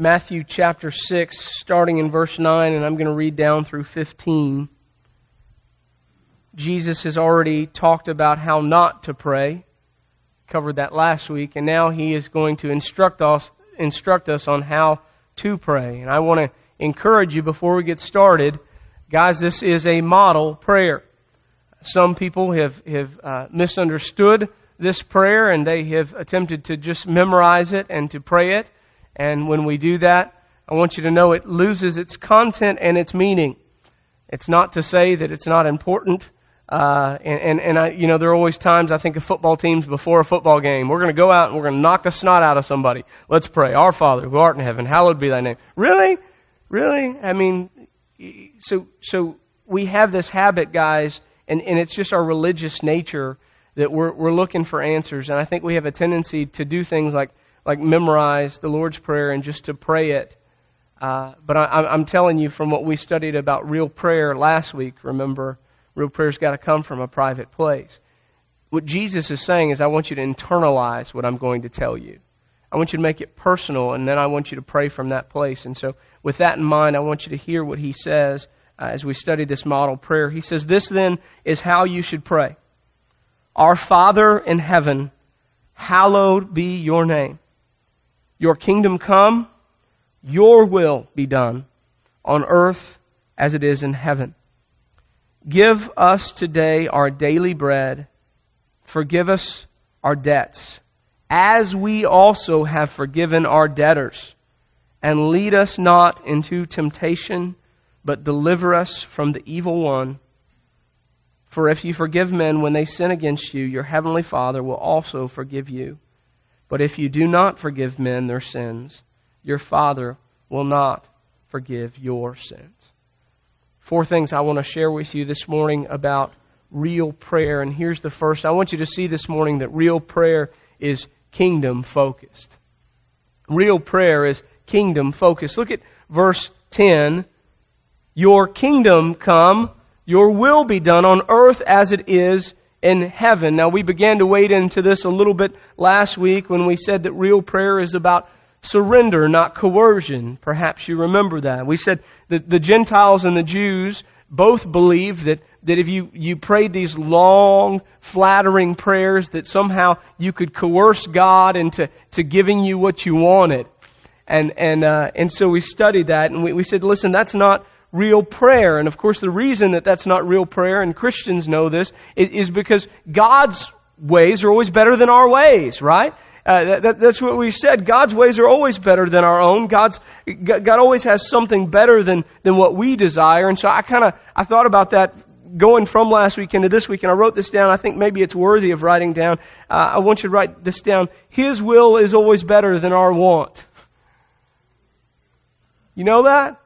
Matthew chapter 6, starting in verse 9, and I'm going to read down through 15. Jesus has already talked about how not to pray. Covered that last week, and now he is going to instruct us instruct us on how to pray. And I want to encourage you before we get started, guys, this is a model prayer. Some people have have uh, misunderstood this prayer and they have attempted to just memorize it and to pray it. And when we do that, I want you to know it loses its content and its meaning. It's not to say that it's not important. Uh, and, and, and I, you know, there are always times I think of football teams before a football game. We're going to go out and we're going to knock the snot out of somebody. Let's pray. Our Father who art in heaven, hallowed be thy name. Really? Really? I mean, so, so we have this habit, guys, and, and it's just our religious nature that we're, we're looking for answers. And I think we have a tendency to do things like, like memorize the Lord's Prayer and just to pray it. Uh, but I, I'm telling you from what we studied about real prayer last week, remember, real prayer's got to come from a private place. What Jesus is saying is, I want you to internalize what I'm going to tell you. I want you to make it personal, and then I want you to pray from that place. And so, with that in mind, I want you to hear what he says uh, as we study this model prayer. He says, This then is how you should pray. Our Father in heaven, hallowed be your name. Your kingdom come, your will be done on earth as it is in heaven. Give us today our daily bread. Forgive us our debts, as we also have forgiven our debtors. And lead us not into temptation, but deliver us from the evil one. For if you forgive men when they sin against you, your heavenly Father will also forgive you. But if you do not forgive men their sins, your Father will not forgive your sins. Four things I want to share with you this morning about real prayer. And here's the first. I want you to see this morning that real prayer is kingdom focused. Real prayer is kingdom focused. Look at verse 10. Your kingdom come your will be done on earth as it is in heaven. Now, we began to wade into this a little bit last week when we said that real prayer is about surrender, not coercion. Perhaps you remember that. We said that the Gentiles and the Jews both believed that, that if you, you prayed these long, flattering prayers, that somehow you could coerce God into to giving you what you wanted. And, and, uh, and so we studied that and we, we said, listen, that's not real prayer. And of course, the reason that that's not real prayer, and Christians know this, is because God's ways are always better than our ways, right? Uh, that, that, that's what we said. God's ways are always better than our own. God's God always has something better than than what we desire. And so I kind of I thought about that going from last week into this week, and I wrote this down. I think maybe it's worthy of writing down. Uh, I want you to write this down. His will is always better than our want. You know that?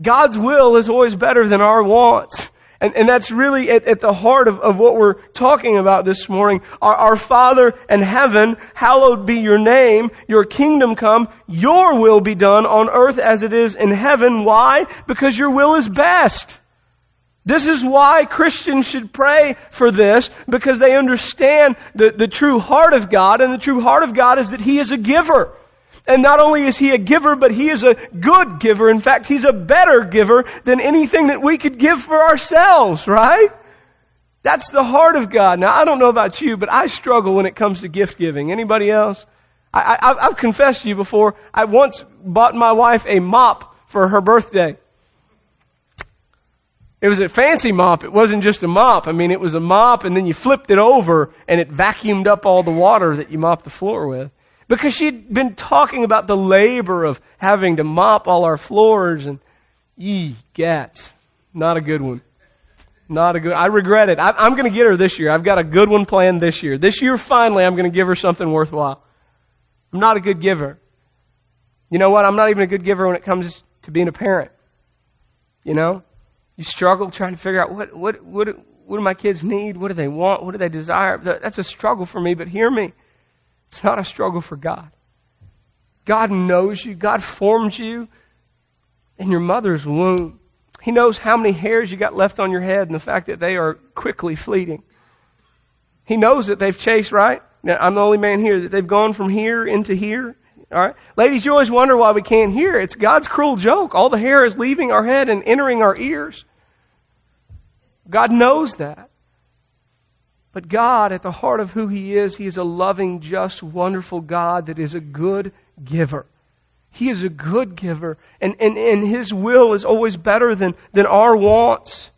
God's will is always better than our wants. And, and that's really at, at the heart of, of, what we're talking about this morning. Our, our Father in heaven, hallowed be your name, your kingdom come, your will be done on earth as it is in heaven. Why? Because your will is best. This is why Christians should pray for this, because they understand the, the true heart of God, and the true heart of God is that He is a giver. And not only is he a giver, but he is a good giver. In fact, he's a better giver than anything that we could give for ourselves, right? That's the heart of God. Now, I don't know about you, but I struggle when it comes to gift giving. Anybody else? I, have confessed to you before, I once bought my wife a mop for her birthday. It was a fancy mop. It wasn't just a mop. I mean, it was a mop and then you flipped it over and it vacuumed up all the water that you mopped the floor with. Because she'd been talking about the labor of having to mop all our floors and, yee, gats. Not a good one. Not a good, I regret it. I, am going to get her this year. I've got a good one planned this year. This year, finally, I'm going to give her something worthwhile. I'm not a good giver. You know what? I'm not even a good giver when it comes to being a parent. You know? You struggle trying to figure out what, what, what, what do my kids need? What do they want? What do they desire? That's a struggle for me, but hear me. It's not a struggle for God. God knows you. God formed you in your mother's womb. He knows how many hairs you got left on your head and the fact that they are quickly fleeting. He knows that they've chased, right? Now, I'm the only man here that they've gone from here into here. All right? Ladies, you always wonder why we can't hear. It's God's cruel joke. All the hair is leaving our head and entering our ears. God knows that. But God, at the heart of who He is, He is a loving, just, wonderful God that is a good giver. He is a good giver, and, and, and His will is always better than, than our wants.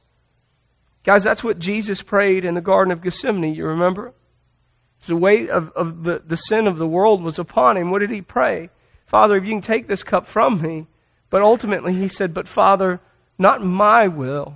Guys, that's what Jesus prayed in the Garden of Gethsemane, you remember? The weight of, of the, the sin of the world was upon him. What did he pray? Father, if you can take this cup from me. But ultimately he said, But Father, not my will,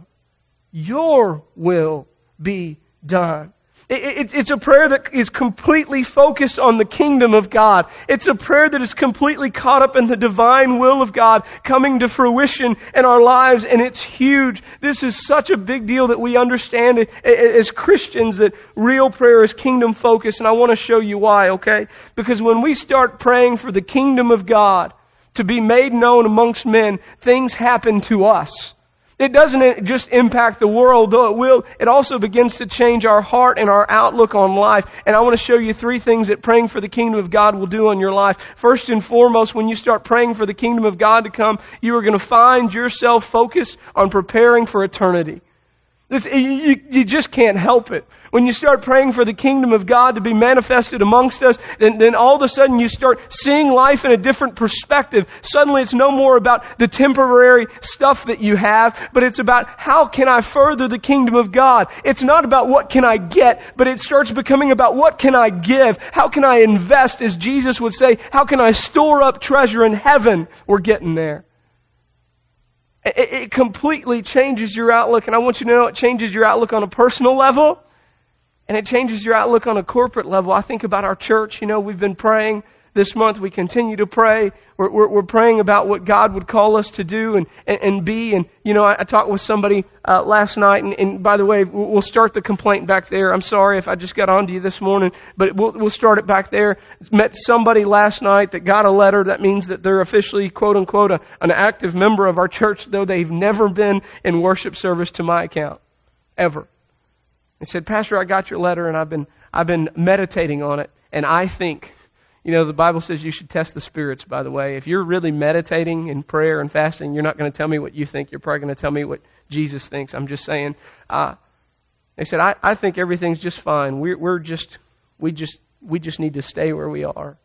your will be done. It's a prayer that is completely focused on the kingdom of God. It's a prayer that is completely caught up in the divine will of God coming to fruition in our lives, and it's huge. This is such a big deal that we understand as Christians that real prayer is kingdom focused, and I want to show you why, okay? Because when we start praying for the kingdom of God to be made known amongst men, things happen to us. It doesn't just impact the world, though it will. It also begins to change our heart and our outlook on life. And I want to show you three things that praying for the kingdom of God will do in your life. First and foremost, when you start praying for the kingdom of God to come, you are going to find yourself focused on preparing for eternity. You, you, just can't help it. When you start praying for the kingdom of God to be manifested amongst us, then, then all of a sudden you start seeing life in a different perspective. Suddenly it's no more about the temporary stuff that you have, but it's about how can I further the kingdom of God. It's not about what can I get, but it starts becoming about what can I give? How can I invest, as Jesus would say, how can I store up treasure in heaven? We're getting there. It, completely changes your outlook, and I want you to know it changes your outlook on a personal level, and it changes your outlook on a corporate level. I think about our church. You know, we've been praying this month we continue to pray. We're, we're, we're, praying about what God would call us to do and, and, and be. And, you know, I, I talked with somebody uh, last night, and, and, by the way, we'll start the complaint back there. I'm sorry if I just got on to you this morning, but we'll, we'll start it back there. Met somebody last night that got a letter. That means that they're officially, quote unquote, a, an active member of our church, though they've never been in worship service to my account. Ever. They said, Pastor, I got your letter, and I've been, I've been meditating on it, and I think you know, the Bible says you should test the spirits, by the way. If you're really meditating in prayer and fasting, you're not going to tell me what you think. You're probably going to tell me what Jesus thinks. I'm just saying. Uh, they said, I, I think everything's just fine. We're, we're just, we just, we just need to stay where we are.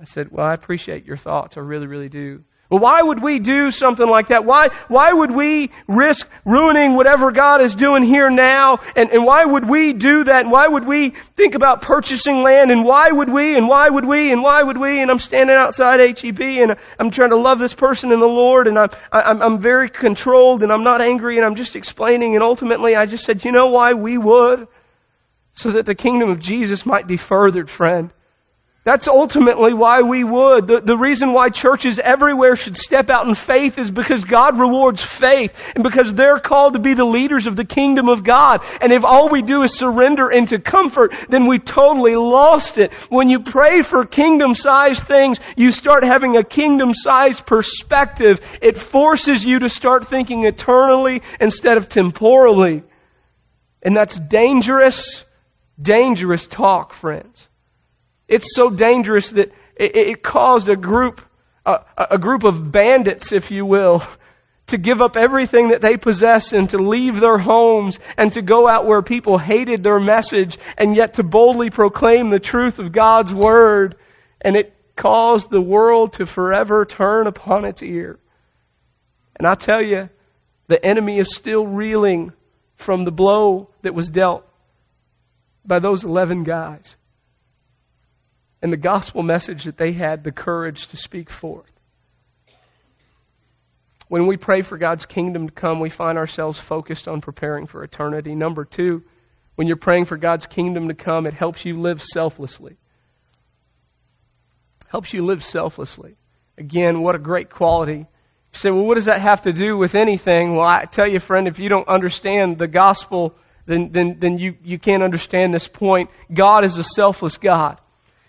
I said, Well, I appreciate your thoughts. I really, really do. Well, why would we do something like that? Why, why would we risk ruining whatever God is doing here now? And, and why would we do that? And why would we think about purchasing land? And why would we? And why would we? And why would we? And I'm standing outside HEB and I'm trying to love this person in the Lord and I'm, I'm, I'm very controlled and I'm not angry and I'm just explaining and ultimately I just said, you know why we would? So that the kingdom of Jesus might be furthered, friend. That's ultimately why we would. The, the reason why churches everywhere should step out in faith is because God rewards faith and because they're called to be the leaders of the kingdom of God. And if all we do is surrender into comfort, then we totally lost it. When you pray for kingdom sized things, you start having a kingdom sized perspective. It forces you to start thinking eternally instead of temporally. And that's dangerous, dangerous talk, friends. It's so dangerous that it, it caused a group, a, a group of bandits, if you will, to give up everything that they possess and to leave their homes and to go out where people hated their message and yet to boldly proclaim the truth of God's word. And it caused the world to forever turn upon its ear. And I tell you, the enemy is still reeling from the blow that was dealt by those 11 guys and the gospel message that they had the courage to speak forth. When we pray for God's kingdom to come, we find ourselves focused on preparing for eternity. Number two, when you're praying for God's kingdom to come, it helps you live selflessly. Helps you live selflessly. Again, what a great quality. You say, well, what does that have to do with anything? Well, I tell you, friend, if you don't understand the gospel, then, then, then you, you can't understand this point. God is a selfless God.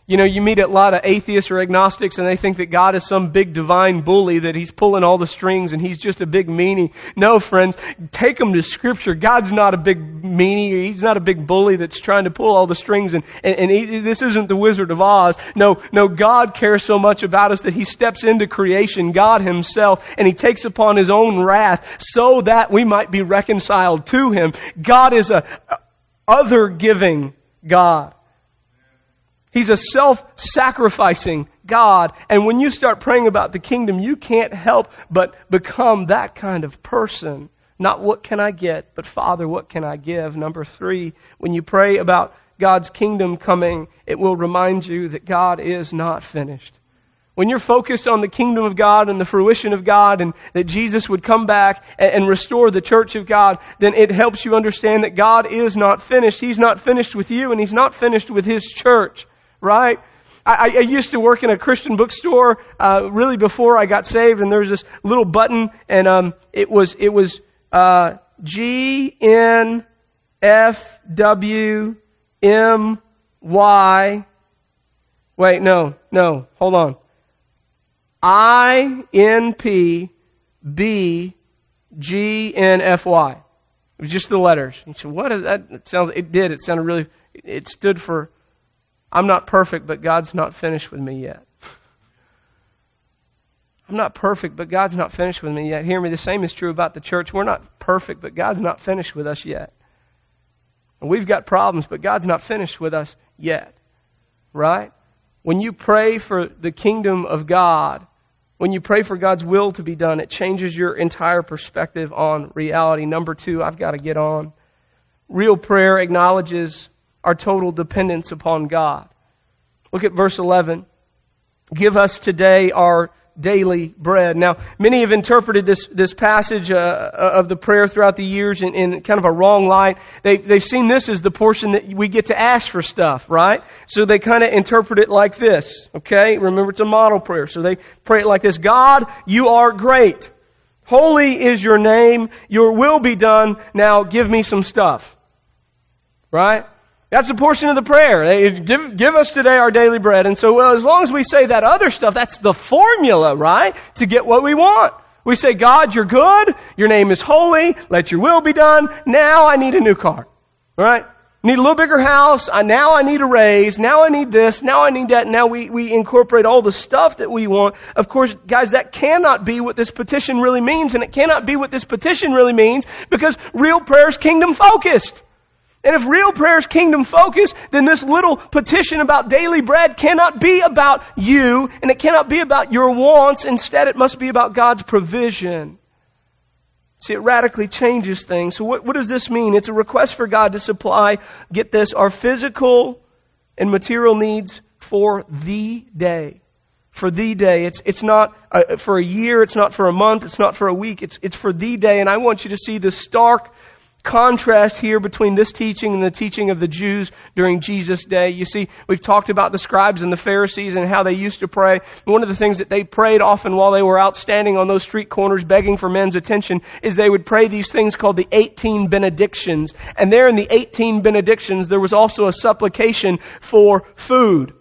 You know, you meet a lot of atheists or agnostics and they think that God is some big divine bully, that He's pulling all the strings and He's just a big meanie. No, friends, take them to Scripture. God's not a big meanie. He's not a big bully that's trying to pull all the strings and, and, and he, this isn't the Wizard of Oz. No, no, God cares so much about us that He steps into creation, God Himself, and He takes upon His own wrath so that we might be reconciled to Him. God is a other giving God. He's a self-sacrificing God. And when you start praying about the kingdom, you can't help but become that kind of person. Not what can I get, but Father, what can I give? Number three, when you pray about God's kingdom coming, it will remind you that God is not finished. When you're focused on the kingdom of God and the fruition of God and that Jesus would come back and restore the church of God, then it helps you understand that God is not finished. He's not finished with you and He's not finished with His church right? I, I used to work in a Christian bookstore uh, really before I got saved, and there was this little button, and um, it was it was uh, G N F W M Y. Wait, no, no, hold on. I N P B G N F Y. It was just the letters. You said, "What is that?" It sounds. It did. It sounded really. It stood for I'm not perfect, but God's not finished with me yet. I'm not perfect, but God's not finished with me yet. Hear me, the same is true about the church. We're not perfect, but God's not finished with us yet. And we've got problems, but God's not finished with us yet. Right? When you pray for the kingdom of God, when you pray for God's will to be done, it changes your entire perspective on reality. Number two, I've got to get on. Real prayer acknowledges our total dependence upon God. Look at verse 11. Give us today our daily bread. Now, many have interpreted this, this passage uh, of the prayer throughout the years in, in, kind of a wrong light. They, they've seen this as the portion that we get to ask for stuff, right? So they kind of interpret it like this, okay? Remember, it's a model prayer. So they pray it like this God, you are great. Holy is your name. Your will be done. Now give me some stuff. Right? That's a portion of the prayer. Give, give us today our daily bread. And so, well, as long as we say that other stuff, that's the formula, right? To get what we want. We say, God, you're good. Your name is holy. Let your will be done. Now I need a new car. Right? Need a little bigger house. I, now I need a raise. Now I need this. Now I need that. Now we, we incorporate all the stuff that we want. Of course, guys, that cannot be what this petition really means. And it cannot be what this petition really means because real prayer is kingdom focused. And if real prayer is kingdom focused, then this little petition about daily bread cannot be about you, and it cannot be about your wants. Instead, it must be about God's provision. See, it radically changes things. So what, what does this mean? It's a request for God to supply, get this, our physical and material needs for the day. For the day. It's, it's not uh, for a year, it's not for a month, it's not for a week, it's, it's for the day. And I want you to see the stark contrast here between this teaching and the teaching of the Jews during Jesus' day. You see, we've talked about the scribes and the Pharisees and how they used to pray. One of the things that they prayed often while they were out standing on those street corners begging for men's attention is they would pray these things called the 18 benedictions. And there in the 18 benedictions, there was also a supplication for food.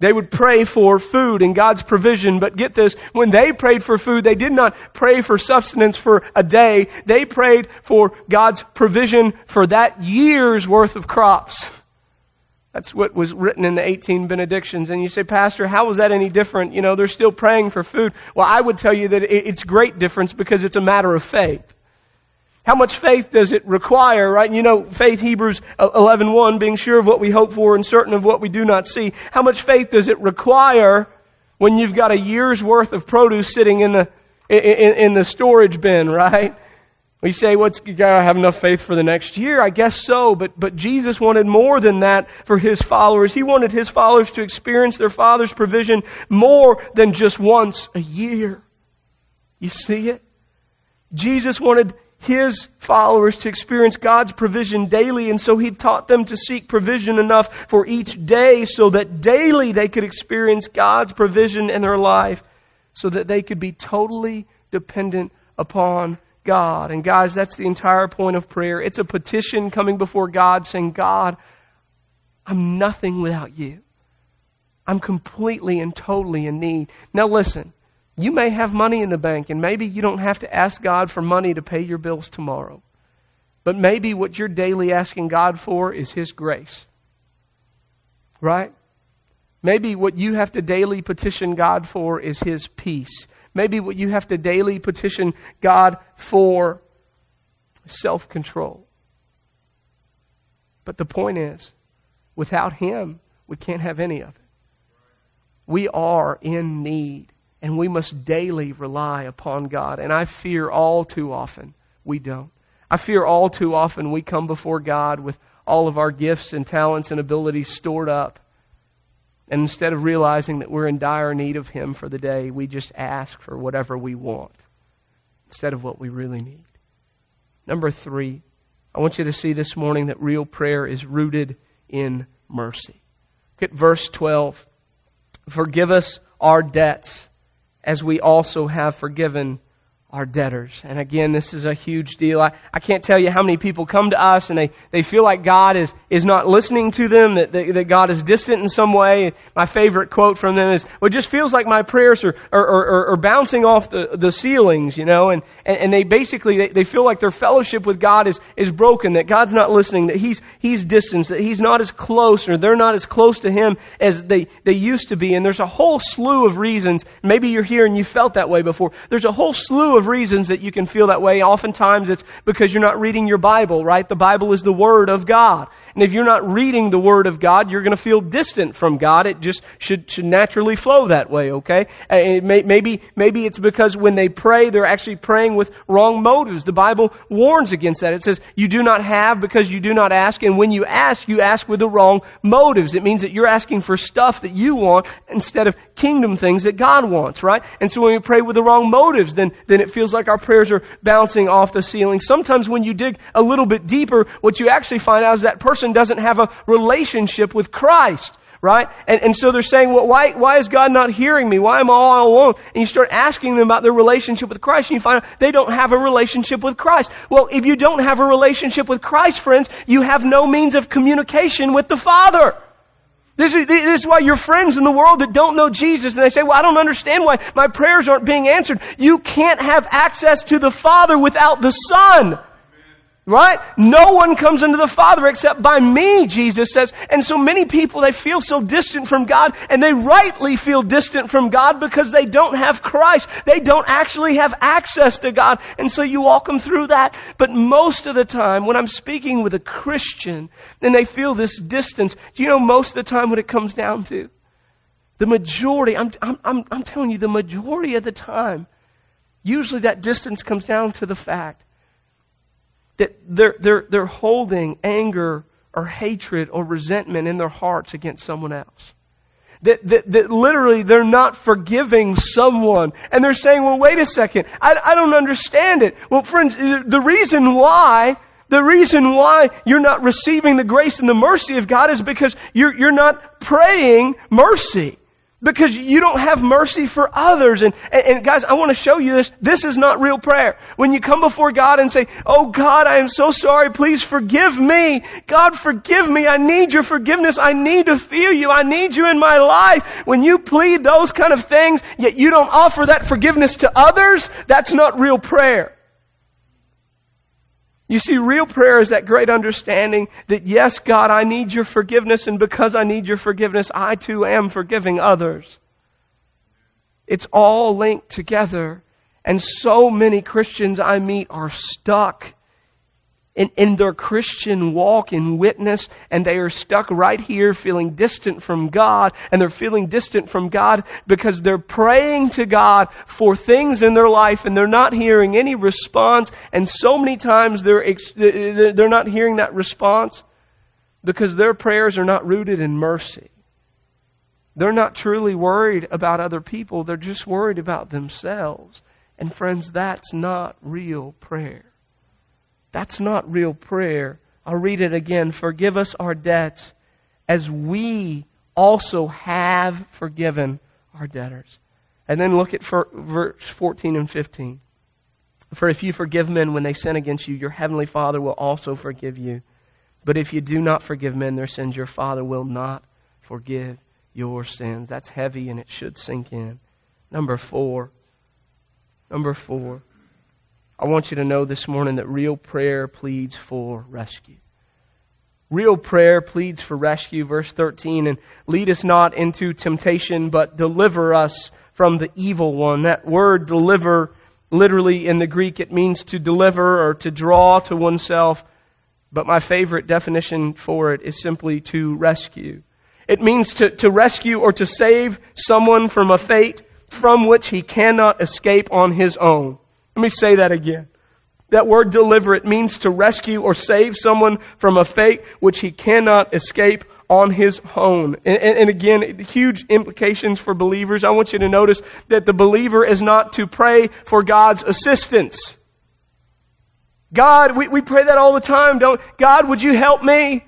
They would pray for food and God's provision, but get this, when they prayed for food, they did not pray for sustenance for a day. They prayed for God's provision for that year's worth of crops. That's what was written in the 18 benedictions. And you say, Pastor, how was that any different? You know, they're still praying for food. Well, I would tell you that it's great difference because it's a matter of faith. How much faith does it require, right? You know, faith, Hebrews 11.1, being sure of what we hope for and certain of what we do not see. How much faith does it require when you've got a year's worth of produce sitting in the, in, in the storage bin, right? We say, what's, well, gotta have enough faith for the next year. I guess so, but, but Jesus wanted more than that for His followers. He wanted His followers to experience their Father's provision more than just once a year. You see it? Jesus wanted his followers to experience God's provision daily, and so he taught them to seek provision enough for each day so that daily they could experience God's provision in their life so that they could be totally dependent upon God. And guys, that's the entire point of prayer. It's a petition coming before God saying, God, I'm nothing without you. I'm completely and totally in need. Now listen, you may have money in the bank and maybe you don't have to ask God for money to pay your bills tomorrow. But maybe what you're daily asking God for is His grace. Right? Maybe what you have to daily petition God for is His peace. Maybe what you have to daily petition God for is self control. But the point is, without Him, we can't have any of it. We are in need, and we must daily rely upon God. And I fear all too often we don't. I fear all too often we come before God with all of our gifts and talents and abilities stored up. And instead of realizing that we're in dire need of Him for the day, we just ask for whatever we want instead of what we really need. Number three, I want you to see this morning that real prayer is rooted in mercy. Look at verse 12. Forgive us our debts as we also have forgiven our debtors. And again, this is a huge deal. I, I can't tell you how many people come to us and they, they feel like God is, is not listening to them, that, that, that God is distant in some way. My favorite quote from them is, well, it just feels like my prayers are, are, are, are bouncing off the, the ceilings, you know, and, and, and they basically, they, they feel like their fellowship with God is, is broken, that God's not listening, that He's, He's distant, that He's not as close or they're not as close to Him as they, they used to be. And there's a whole slew of reasons. Maybe you're here and you felt that way before. There's a whole slew of of reasons that you can feel that way. Oftentimes it's because you're not reading your Bible, right? The Bible is the Word of God. And if you're not reading the Word of God, you're going to feel distant from God. It just should, should naturally flow that way, okay? Uh, it may, maybe, maybe it's because when they pray, they're actually praying with wrong motives. The Bible warns against that. It says, you do not have because you do not ask, and when you ask, you ask with the wrong motives. It means that you're asking for stuff that you want instead of kingdom things that God wants, right? And so when we pray with the wrong motives, then, then it feels like our prayers are bouncing off the ceiling. Sometimes when you dig a little bit deeper, what you actually find out is that person doesn't have a relationship with Christ right? And, and so they're saying, well, why, why is God not hearing me? Why am I all alone? And you start asking them about their relationship with Christ and you find out they don't have a relationship with Christ. Well, if you don't have a relationship with Christ, friends, you have no means of communication with the Father. This is, this is why your friends in the world that don't know Jesus and they say, well, I don't understand why my prayers aren't being answered. You can't have access to the Father without the Son. Right? No one comes into the Father except by me, Jesus says. And so many people, they feel so distant from God, and they rightly feel distant from God because they don't have Christ. They don't actually have access to God. And so you walk them through that. But most of the time, when I'm speaking with a Christian, and they feel this distance, do you know most of the time what it comes down to? The majority, I'm, I'm, I'm telling you, the majority of the time, usually that distance comes down to the fact that they're, they're, they're holding anger or hatred or resentment in their hearts against someone else. That, that, that literally they're not forgiving someone. And they're saying, well, wait a second. I, I don't understand it. Well, friends, the reason why the reason why you're not receiving the grace and the mercy of God is because you're, you're not praying mercy because you don't have mercy for others. And, and, and, guys, I want to show you this. This is not real prayer. When you come before God and say, Oh God, I am so sorry. Please forgive me. God, forgive me. I need your forgiveness. I need to feel you. I need you in my life. When you plead those kind of things, yet you don't offer that forgiveness to others, that's not real prayer. You see, real prayer is that great understanding that yes, God, I need your forgiveness, and because I need your forgiveness, I too am forgiving others. It's all linked together. And so many Christians I meet are stuck in, in their Christian walk and witness, and they are stuck right here feeling distant from God, and they're feeling distant from God because they're praying to God for things in their life, and they're not hearing any response, and so many times they're, they're not hearing that response because their prayers are not rooted in mercy. They're not truly worried about other people, they're just worried about themselves. And friends, that's not real prayer. That's not real prayer. I'll read it again. Forgive us our debts as we also have forgiven our debtors. And then look at verse 14 and 15. For if you forgive men when they sin against you, your heavenly Father will also forgive you. But if you do not forgive men their sins, your Father will not forgive your sins. That's heavy and it should sink in. Number four. Number four. I want you to know this morning that real prayer pleads for rescue. Real prayer pleads for rescue, verse 13, and lead us not into temptation, but deliver us from the evil one. That word deliver, literally in the Greek, it means to deliver or to draw to oneself. But my favorite definition for it is simply to rescue. It means to, to rescue or to save someone from a fate from which he cannot escape on his own. Let me say that again. That word deliver, it means to rescue or save someone from a fate which he cannot escape on his own. And, and, and, again, huge implications for believers. I want you to notice that the believer is not to pray for God's assistance. God, we, we pray that all the time, don't, God, would you help me?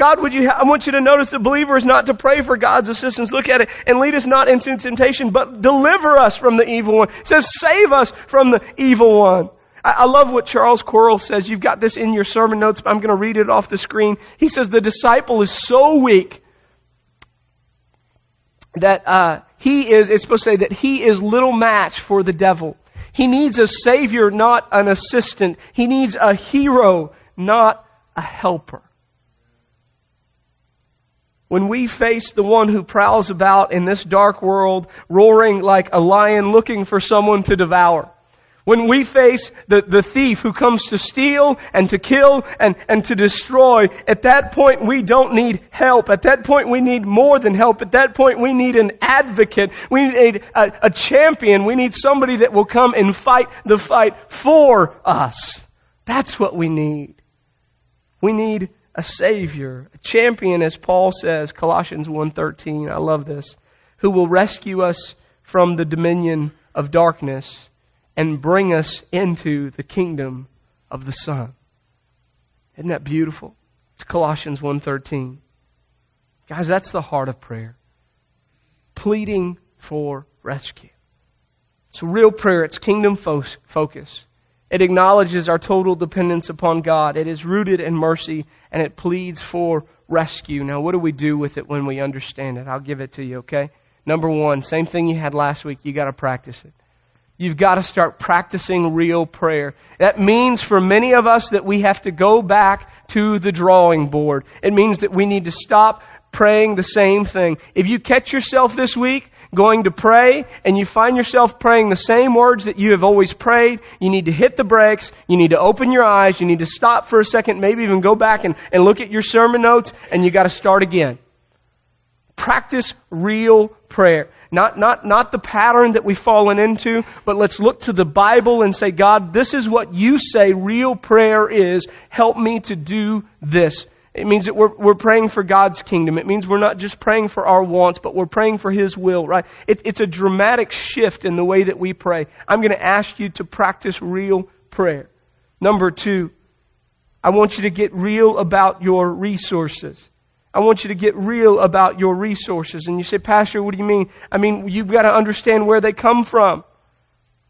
God, would you, I want you to notice the believer is not to pray for God's assistance. Look at it. And lead us not into temptation, but deliver us from the evil one. It says save us from the evil one. I, I love what Charles Quarles says. You've got this in your sermon notes, but I'm going to read it off the screen. He says the disciple is so weak that uh, he is, it's supposed to say that he is little match for the devil. He needs a savior, not an assistant. He needs a hero, not a helper. When we face the one who prowls about in this dark world, roaring like a lion looking for someone to devour, when we face the, the thief who comes to steal and to kill and, and to destroy, at that point we don't need help. At that point we need more than help. At that point we need an advocate. We need a, a champion. We need somebody that will come and fight the fight for us. That's what we need. We need a savior, a champion as Paul says, Colossians 1:13. I love this. Who will rescue us from the dominion of darkness and bring us into the kingdom of the Son. Isn't that beautiful? It's Colossians 1:13. Guys, that's the heart of prayer. Pleading for rescue. It's real prayer. It's kingdom fo- focus. It acknowledges our total dependence upon God. It is rooted in mercy and it pleads for rescue. Now, what do we do with it when we understand it? I'll give it to you, okay? Number one, same thing you had last week. You got to practice it. You've got to start practicing real prayer. That means for many of us that we have to go back to the drawing board. It means that we need to stop praying the same thing. If you catch yourself this week going to pray and you find yourself praying the same words that you have always prayed, you need to hit the brakes, you need to open your eyes, you need to stop for a second, maybe even go back and, and look at your sermon notes, and you got to start again. Practice real prayer. Not, not, not the pattern that we've fallen into, but let's look to the Bible and say, God, this is what you say real prayer is. Help me to do this. It means that we're, we're praying for God's kingdom. It means we're not just praying for our wants, but we're praying for His will, right? It, it's a dramatic shift in the way that we pray. I'm going to ask you to practice real prayer. Number two, I want you to get real about your resources. I want you to get real about your resources. And you say, Pastor, what do you mean? I mean, you've got to understand where they come from.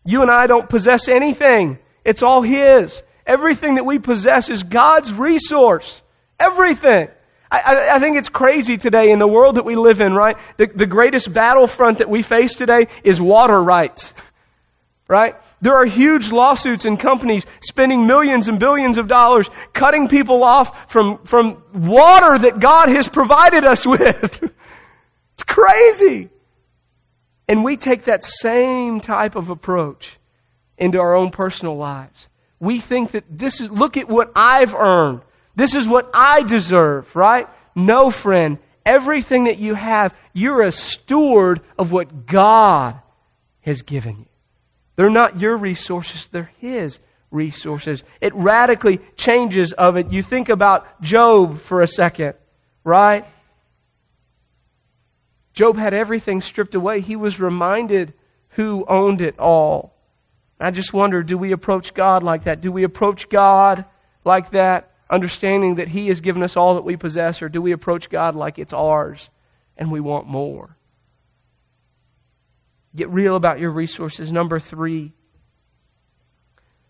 You and I don't possess anything. It's all His. Everything that we possess is God's resource. Everything. I, I, think it's crazy today in the world that we live in, right? The, the greatest battlefront that we face today is water rights. Right? There are huge lawsuits and companies spending millions and billions of dollars cutting people off from, from water that God has provided us with. it's crazy. And we take that same type of approach into our own personal lives. We think that this is, look at what I've earned. This is what I deserve, right? No, friend. Everything that you have, you're a steward of what God has given you. They're not your resources, they're His resources. It radically changes of it. You think about Job for a second, right? Job had everything stripped away. He was reminded who owned it all. I just wonder do we approach God like that? Do we approach God like that, understanding that He has given us all that we possess, or do we approach God like it's ours and we want more? Get real about your resources. Number three,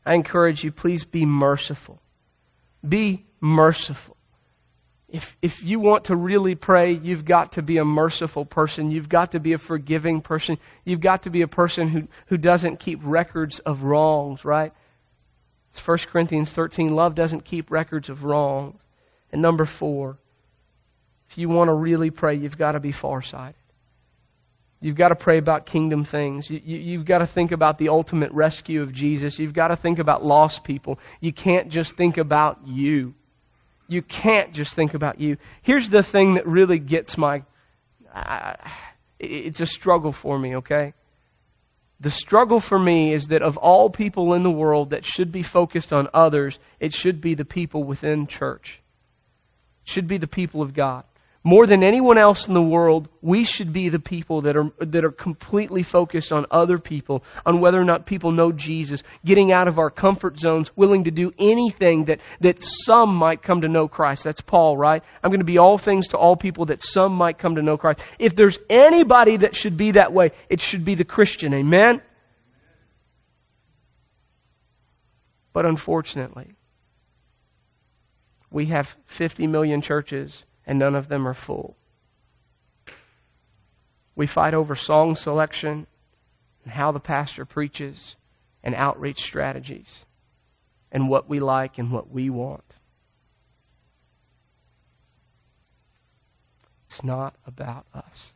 I encourage you, please be merciful. Be merciful. If, if you want to really pray, you've got to be a merciful person. You've got to be a forgiving person. You've got to be a person who, who doesn't keep records of wrongs, right? It's 1 Corinthians 13. Love doesn't keep records of wrongs. And number four, if you want to really pray, you've got to be farsighted. You've got to pray about kingdom things. You, you, you've got to think about the ultimate rescue of Jesus. You've got to think about lost people. You can't just think about you. You can't just think about you. Here's the thing that really gets my. Uh, it's a struggle for me, okay? The struggle for me is that of all people in the world that should be focused on others, it should be the people within church. It should be the people of God more than anyone else in the world, we should be the people that are, that are completely focused on other people, on whether or not people know Jesus, getting out of our comfort zones, willing to do anything that, that some might come to know Christ. That's Paul, right? I'm going to be all things to all people that some might come to know Christ. If there's anybody that should be that way, it should be the Christian. Amen? But unfortunately, we have 50 million churches and none of them are full. We fight over song selection and how the pastor preaches and outreach strategies and what we like and what we want. It's not about us.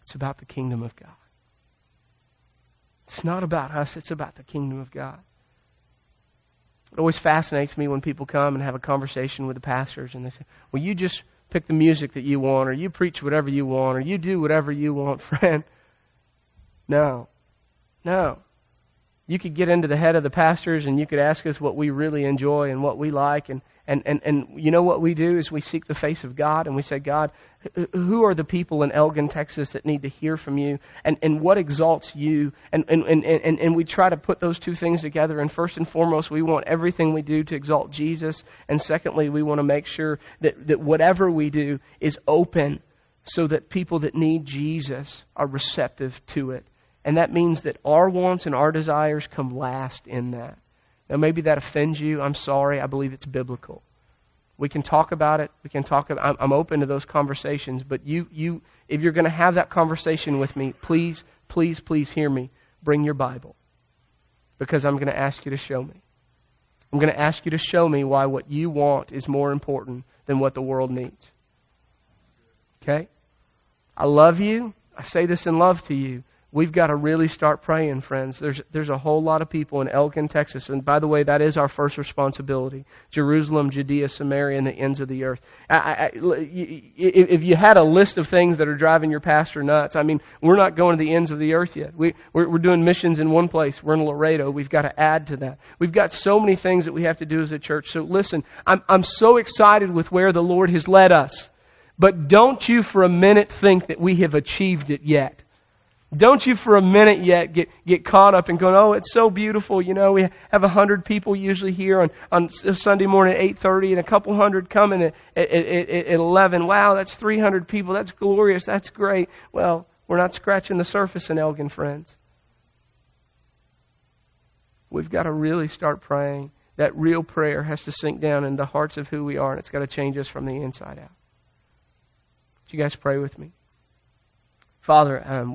It's about the kingdom of God. It's not about us, it's about the kingdom of God. It always fascinates me when people come and have a conversation with the pastors and they say, Well, you just pick the music that you want, or you preach whatever you want, or you do whatever you want, friend. No. No. You could get into the head of the pastors and you could ask us what we really enjoy and what we like, and and, and, and you know what we do is we seek the face of God and we say, God, who are the people in Elgin, Texas that need to hear from you? And, and what exalts you? And, and, and, and, and we try to put those two things together. And first and foremost, we want everything we do to exalt Jesus. And secondly, we want to make sure that, that whatever we do is open so that people that need Jesus are receptive to it. And that means that our wants and our desires come last in that. Now, maybe that offends you. I'm sorry. I believe it's biblical. We can talk about it. We can talk. About, I'm, I'm open to those conversations. But you, you, if you're going to have that conversation with me, please, please, please hear me. Bring your Bible, because I'm going to ask you to show me. I'm going to ask you to show me why what you want is more important than what the world needs. Okay? I love you. I say this in love to you. We've got to really start praying, friends. There's, there's a whole lot of people in Elgin, Texas. And by the way, that is our first responsibility Jerusalem, Judea, Samaria, and the ends of the earth. I, I, if you had a list of things that are driving your pastor nuts, I mean, we're not going to the ends of the earth yet. We, we're, we're doing missions in one place. We're in Laredo. We've got to add to that. We've got so many things that we have to do as a church. So listen, I'm, I'm so excited with where the Lord has led us. But don't you for a minute think that we have achieved it yet. Don't you for a minute yet get, get caught up in going, oh, it's so beautiful. You know, we have a hundred people usually here on, on Sunday morning at 8.30 and a couple hundred coming at, at, at, at 11. Wow, that's 300 people. That's glorious. That's great. Well, we're not scratching the surface in Elgin, friends. We've got to really start praying. That real prayer has to sink down in the hearts of who we are, and it's got to change us from the inside out. Would you guys pray with me? Father, um,